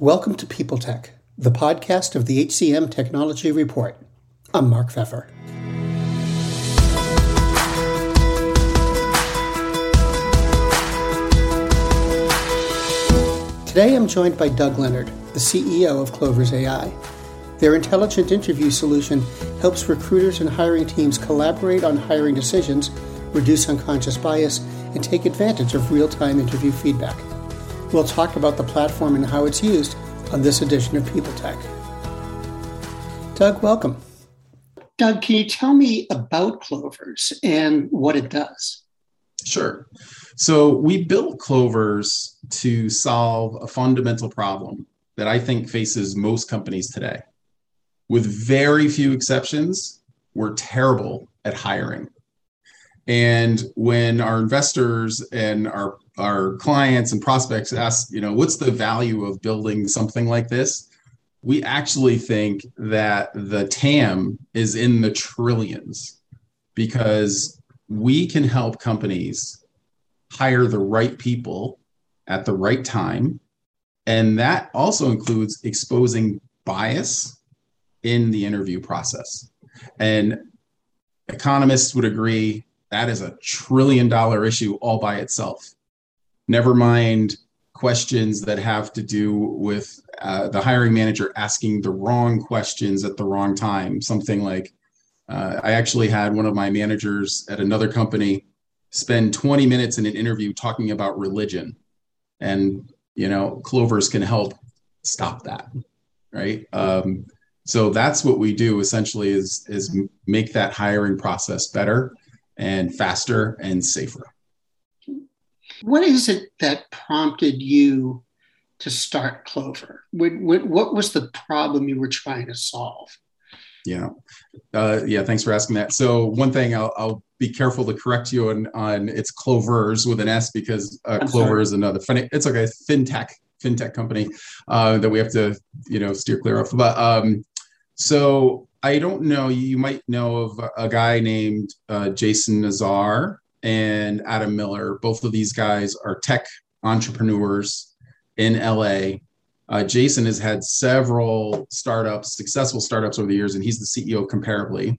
Welcome to People Tech, the podcast of the HCM Technology Report. I'm Mark Feffer. Today I'm joined by Doug Leonard, the CEO of Clovers AI. Their intelligent interview solution helps recruiters and hiring teams collaborate on hiring decisions, reduce unconscious bias, and take advantage of real time interview feedback. We'll talk about the platform and how it's used on this edition of People Tech. Doug, welcome. Doug, can you tell me about Clovers and what it does? Sure. So, we built Clovers to solve a fundamental problem that I think faces most companies today. With very few exceptions, we're terrible at hiring. And when our investors and our our clients and prospects ask, you know, what's the value of building something like this? We actually think that the TAM is in the trillions because we can help companies hire the right people at the right time. And that also includes exposing bias in the interview process. And economists would agree that is a trillion dollar issue all by itself never mind questions that have to do with uh, the hiring manager asking the wrong questions at the wrong time. Something like, uh, I actually had one of my managers at another company spend 20 minutes in an interview talking about religion. And, you know, Clovers can help stop that. Right. Um, so that's what we do essentially is, is make that hiring process better and faster and safer. What is it that prompted you to start Clover? What, what, what was the problem you were trying to solve? Yeah, uh, yeah. Thanks for asking that. So one thing I'll, I'll, be careful to correct you on on it's Clovers with an S because uh, Clover sorry. is another. Fin- it's okay. FinTech fintech company uh, that we have to you know steer clear of. But um, so I don't know. You might know of a guy named uh, Jason Nazar and Adam Miller. Both of these guys are tech entrepreneurs in LA. Uh, Jason has had several startups, successful startups over the years, and he's the CEO Comparably.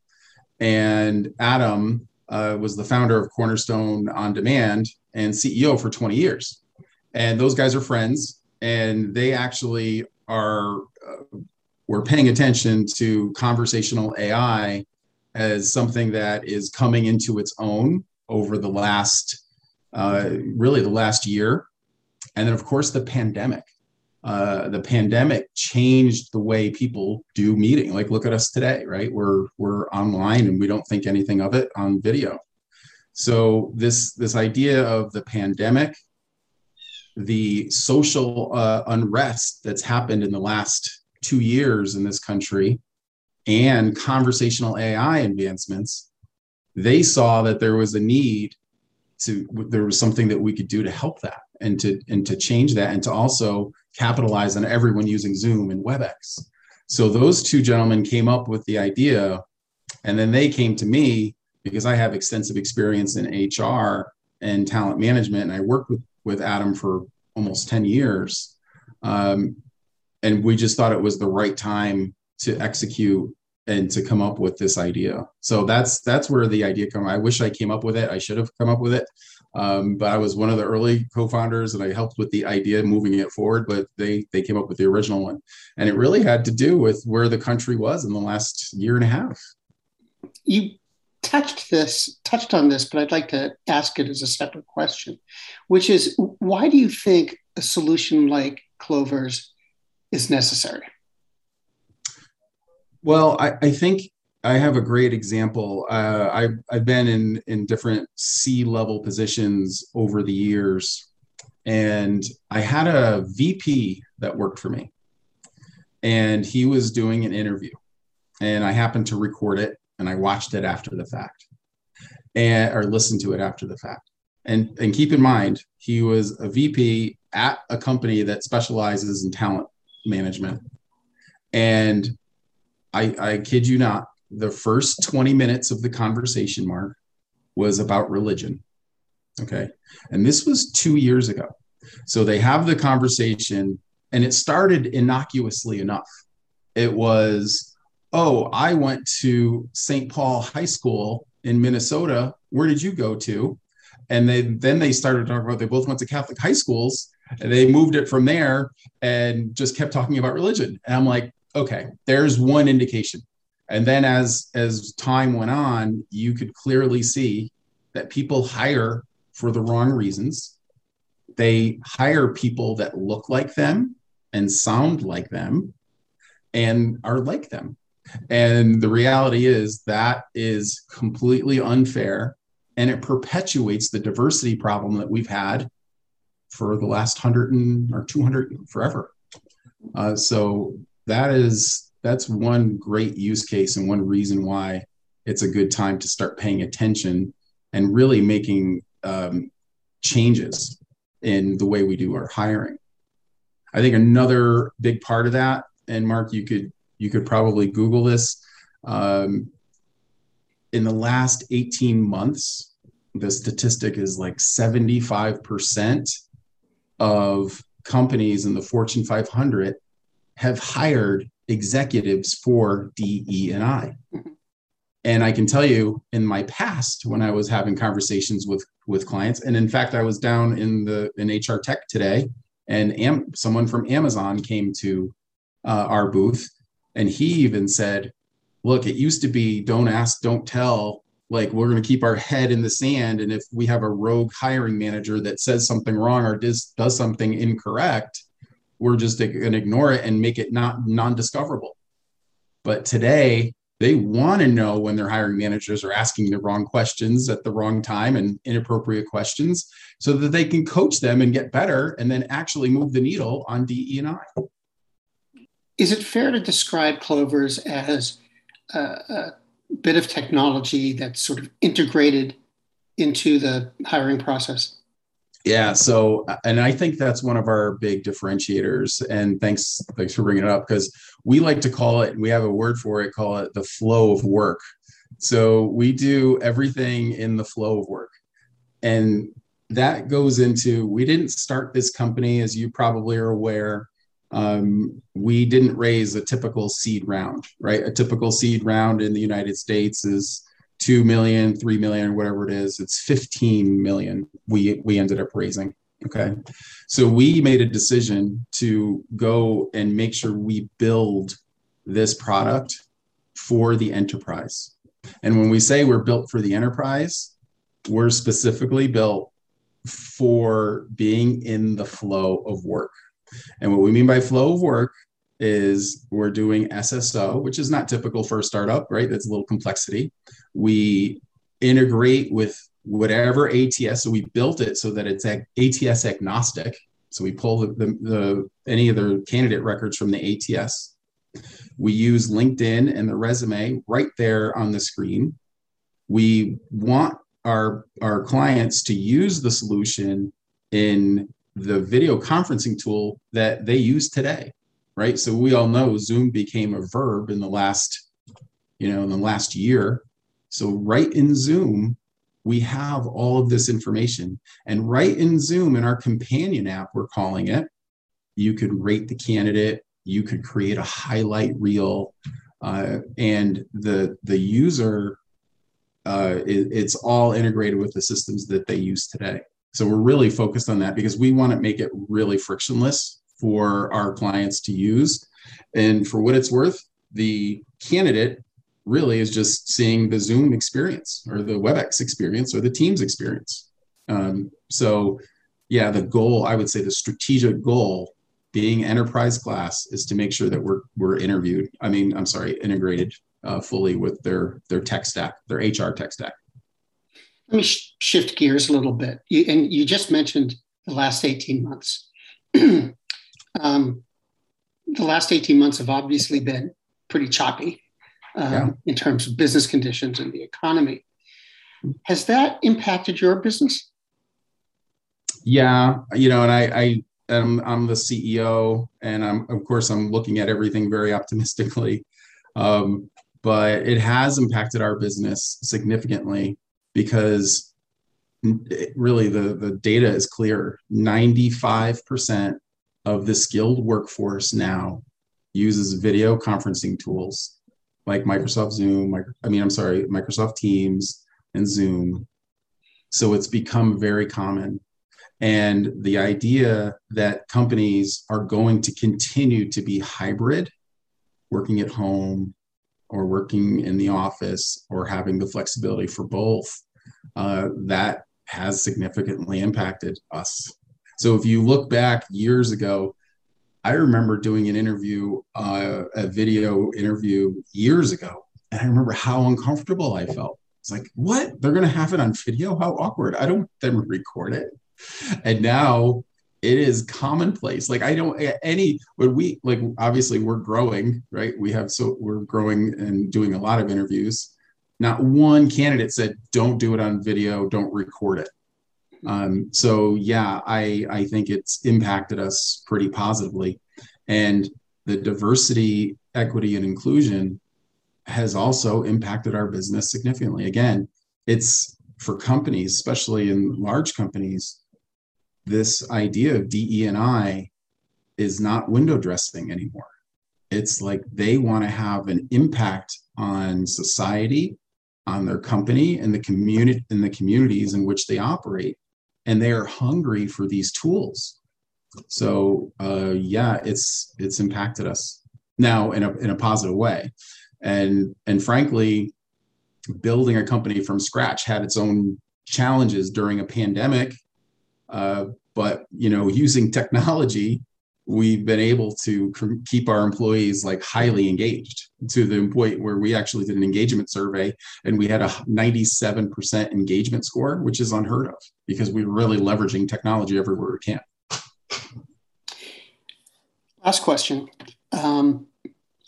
And Adam uh, was the founder of Cornerstone On Demand and CEO for 20 years. And those guys are friends, and they actually are uh, we're paying attention to conversational AI as something that is coming into its own over the last, uh, really the last year. And then, of course, the pandemic. Uh, the pandemic changed the way people do meeting. Like, look at us today, right? We're we're online and we don't think anything of it on video. So this this idea of the pandemic, the social uh, unrest that's happened in the last two years in this country, and conversational AI advancements they saw that there was a need to there was something that we could do to help that and to and to change that and to also capitalize on everyone using zoom and webex. So those two gentlemen came up with the idea and then they came to me because i have extensive experience in hr and talent management and i worked with with adam for almost 10 years. Um, and we just thought it was the right time to execute and to come up with this idea. So that's that's where the idea came. I wish I came up with it. I should have come up with it, um, but I was one of the early co-founders, and I helped with the idea, moving it forward. But they they came up with the original one, and it really had to do with where the country was in the last year and a half. You touched this touched on this, but I'd like to ask it as a separate question, which is why do you think a solution like Clover's is necessary? Well, I, I think I have a great example. Uh, I've, I've been in, in different C level positions over the years, and I had a VP that worked for me, and he was doing an interview, and I happened to record it, and I watched it after the fact, and or listened to it after the fact. And, and keep in mind, he was a VP at a company that specializes in talent management. And I, I kid you not, the first 20 minutes of the conversation, Mark, was about religion. Okay. And this was two years ago. So they have the conversation, And it started innocuously enough. It was, oh, I went to St. Paul High School in Minnesota. Where did you go to? And they then they started talking about they both went to Catholic high schools and they moved it from there and just kept talking about religion. And I'm like, okay, there's one indication. And then as as time went on, you could clearly see that people hire for the wrong reasons. They hire people that look like them and sound like them and are like them. And the reality is that is completely unfair and it perpetuates the diversity problem that we've had for the last 100 and, or 200 forever. Uh, so that is that's one great use case and one reason why it's a good time to start paying attention and really making um, changes in the way we do our hiring. I think another big part of that, and Mark, you could you could probably Google this. Um, in the last 18 months, the statistic is like 75% of companies in the Fortune 500 have hired executives for DE and I. And I can tell you in my past when I was having conversations with with clients, and in fact, I was down in the in HR Tech today, and Am, someone from Amazon came to uh, our booth, and he even said, "Look, it used to be don't ask, don't tell. Like we're going to keep our head in the sand, and if we have a rogue hiring manager that says something wrong or does does something incorrect, we're just going to ignore it and make it not non-discoverable." But today, they want to know when their hiring managers are asking the wrong questions at the wrong time and inappropriate questions so that they can coach them and get better and then actually move the needle on DE and I. Is it fair to describe Clovers as a, a bit of technology that's sort of integrated into the hiring process? Yeah. So, and I think that's one of our big differentiators. And thanks, thanks for bringing it up because we like to call it. We have a word for it. Call it the flow of work. So we do everything in the flow of work, and that goes into. We didn't start this company, as you probably are aware. Um, we didn't raise a typical seed round, right? A typical seed round in the United States is 2 million, 3 million, whatever it is, it's 15 million we, we ended up raising. Okay. So we made a decision to go and make sure we build this product for the enterprise. And when we say we're built for the enterprise, we're specifically built for being in the flow of work. And what we mean by flow of work is we're doing SSO, which is not typical for a startup, right? That's a little complexity. We integrate with whatever ATS. So we built it so that it's ATS agnostic. So we pull the, the, the any of the candidate records from the ATS. We use LinkedIn and the resume right there on the screen. We want our, our clients to use the solution in the video conferencing tool that they use today right? So we all know Zoom became a verb in the last, you know, in the last year. So right in Zoom, we have all of this information. And right in Zoom, in our companion app, we're calling it, you could rate the candidate, you could create a highlight reel, uh, and the the user, uh, it, it's all integrated with the systems that they use today. So we're really focused on that because we want to make it really frictionless for our clients to use. And for what it's worth, the candidate really is just seeing the Zoom experience or the WebEx experience or the Teams experience. Um, so, yeah, the goal, I would say the strategic goal being enterprise class is to make sure that we're, we're interviewed. I mean, I'm sorry, integrated uh, fully with their, their tech stack, their HR tech stack. Let me sh- shift gears a little bit. You, and you just mentioned the last 18 months. Um, the last 18 months have obviously been pretty choppy um, yeah. in terms of business conditions and the economy. Has that impacted your business? Yeah, you know, and I, I am I'm the CEO, and I'm of course I'm looking at everything very optimistically, um, but it has impacted our business significantly because really the the data is clear. Ninety five percent of the skilled workforce now uses video conferencing tools like Microsoft Zoom, I mean, I'm sorry, Microsoft Teams and Zoom. So it's become very common. And the idea that companies are going to continue to be hybrid, working at home or working in the office or having the flexibility for both, uh, that has significantly impacted us. So if you look back years ago, I remember doing an interview, uh, a video interview years ago, and I remember how uncomfortable I felt. It's like, what? They're going to have it on video? How awkward. I don't want them to record it. And now it is commonplace. Like I don't any when we like obviously we're growing, right? We have so we're growing and doing a lot of interviews. Not one candidate said, "Don't do it on video. Don't record it." Um, so yeah, I I think it's impacted us pretty positively, and the diversity, equity, and inclusion has also impacted our business significantly. Again, it's for companies, especially in large companies, this idea of DE and I is not window dressing anymore. It's like they want to have an impact on society, on their company, and the community in the communities in which they operate and they are hungry for these tools. So uh, yeah, it's it's impacted us now in a in a positive way, and and frankly, building a company from scratch had its own challenges during a pandemic. Uh, but you know, using technology we've been able to keep our employees like highly engaged to the point where we actually did an engagement survey and we had a 97% engagement score which is unheard of because we're really leveraging technology everywhere we can. Last question. Um,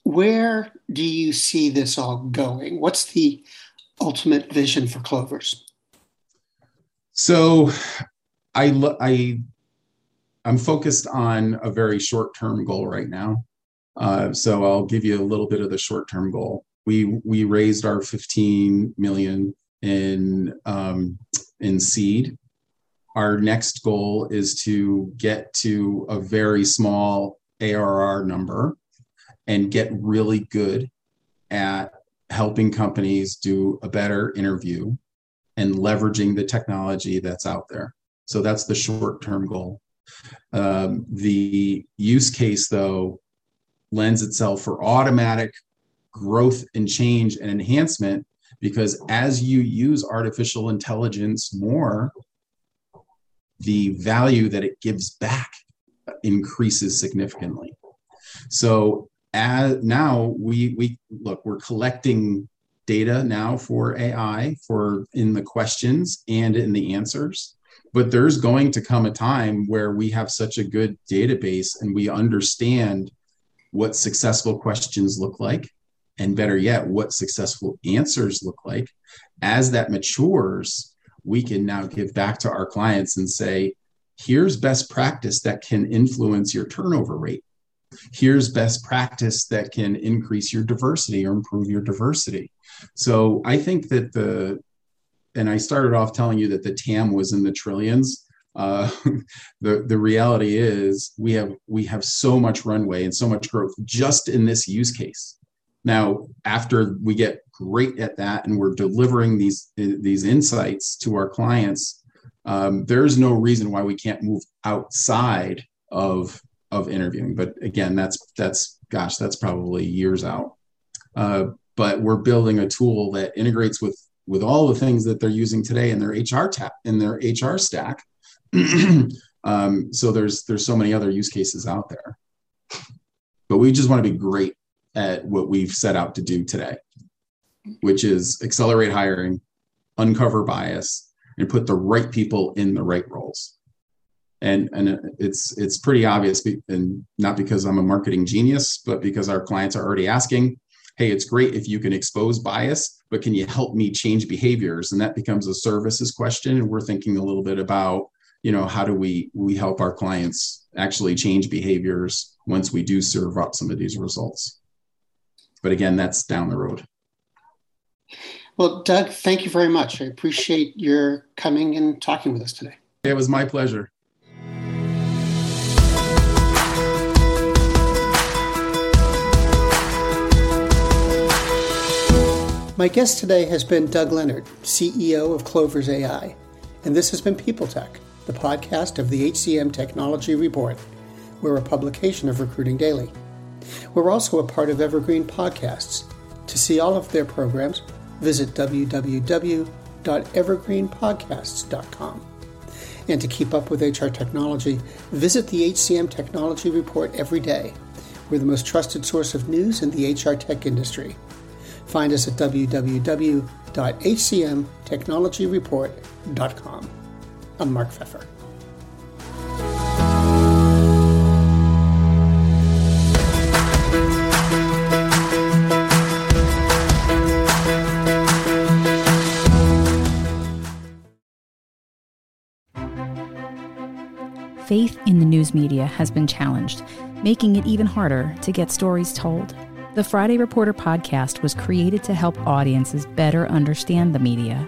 where do you see this all going? What's the ultimate vision for clovers? So I, I I'm focused on a very short term goal right now. Uh, so I'll give you a little bit of the short term goal. We we raised our 15 million in um, in seed. Our next goal is to get to a very small ARR number and get really good at helping companies do a better interview and leveraging the technology that's out there. So that's the short term goal. Um, the use case, though, lends itself for automatic growth and change and enhancement because as you use artificial intelligence more, the value that it gives back increases significantly. So as now we we look we're collecting data now for AI for in the questions and in the answers but there's going to come a time where we have such a good database and we understand what successful questions look like and better yet what successful answers look like. As that matures we can now give back to our clients and say here's best practice that can influence your turnover rate. Here's best practice that can increase your diversity or improve your diversity. So i think that the and I started off telling you that the TAM was in the trillions. Uh, the the reality is we have we have so much runway and so much growth just in this use case. Now, after we get great at that and we're delivering these these insights to our clients, um, there's no reason why we can't move outside of of interviewing. But again, that's that's gosh, that's probably years out. Uh, but we're building a tool that integrates with with all the things that they're using today in their HR tap in their HR stack. um, so there's there's so many other use cases out there. But we just want to be great at what we've set out to do today, which is accelerate hiring, uncover bias, and put the right people in the right roles. And and it's it's pretty obvious, and not because I'm a marketing genius, but because our clients are already asking, hey, it's great if you can expose bias, but can you help me change behaviors? And that becomes a services question. And we're thinking a little bit about, you know how do we we help our clients actually change behaviors once we do serve up some of these results? But again that's down the road. Well doug thank you very much. I appreciate your coming and talking with us today. It was my pleasure. My guest today has been Doug Leonard, CEO of Clovers AI, and this has been People Tech the podcast of the HCM Technology Report. We're a publication of Recruiting Daily. We're also a part of Evergreen Podcasts. To see all of their programs, visit www.evergreenpodcasts.com. And to keep up with HR technology, visit the HCM Technology Report every day. We're the most trusted source of news in the HR tech industry. Find us at www.hcmtechnologyreport.com. I'm Mark Feffer. Faith in the news media has been challenged, making it even harder to get stories told. The Friday Reporter podcast was created to help audiences better understand the media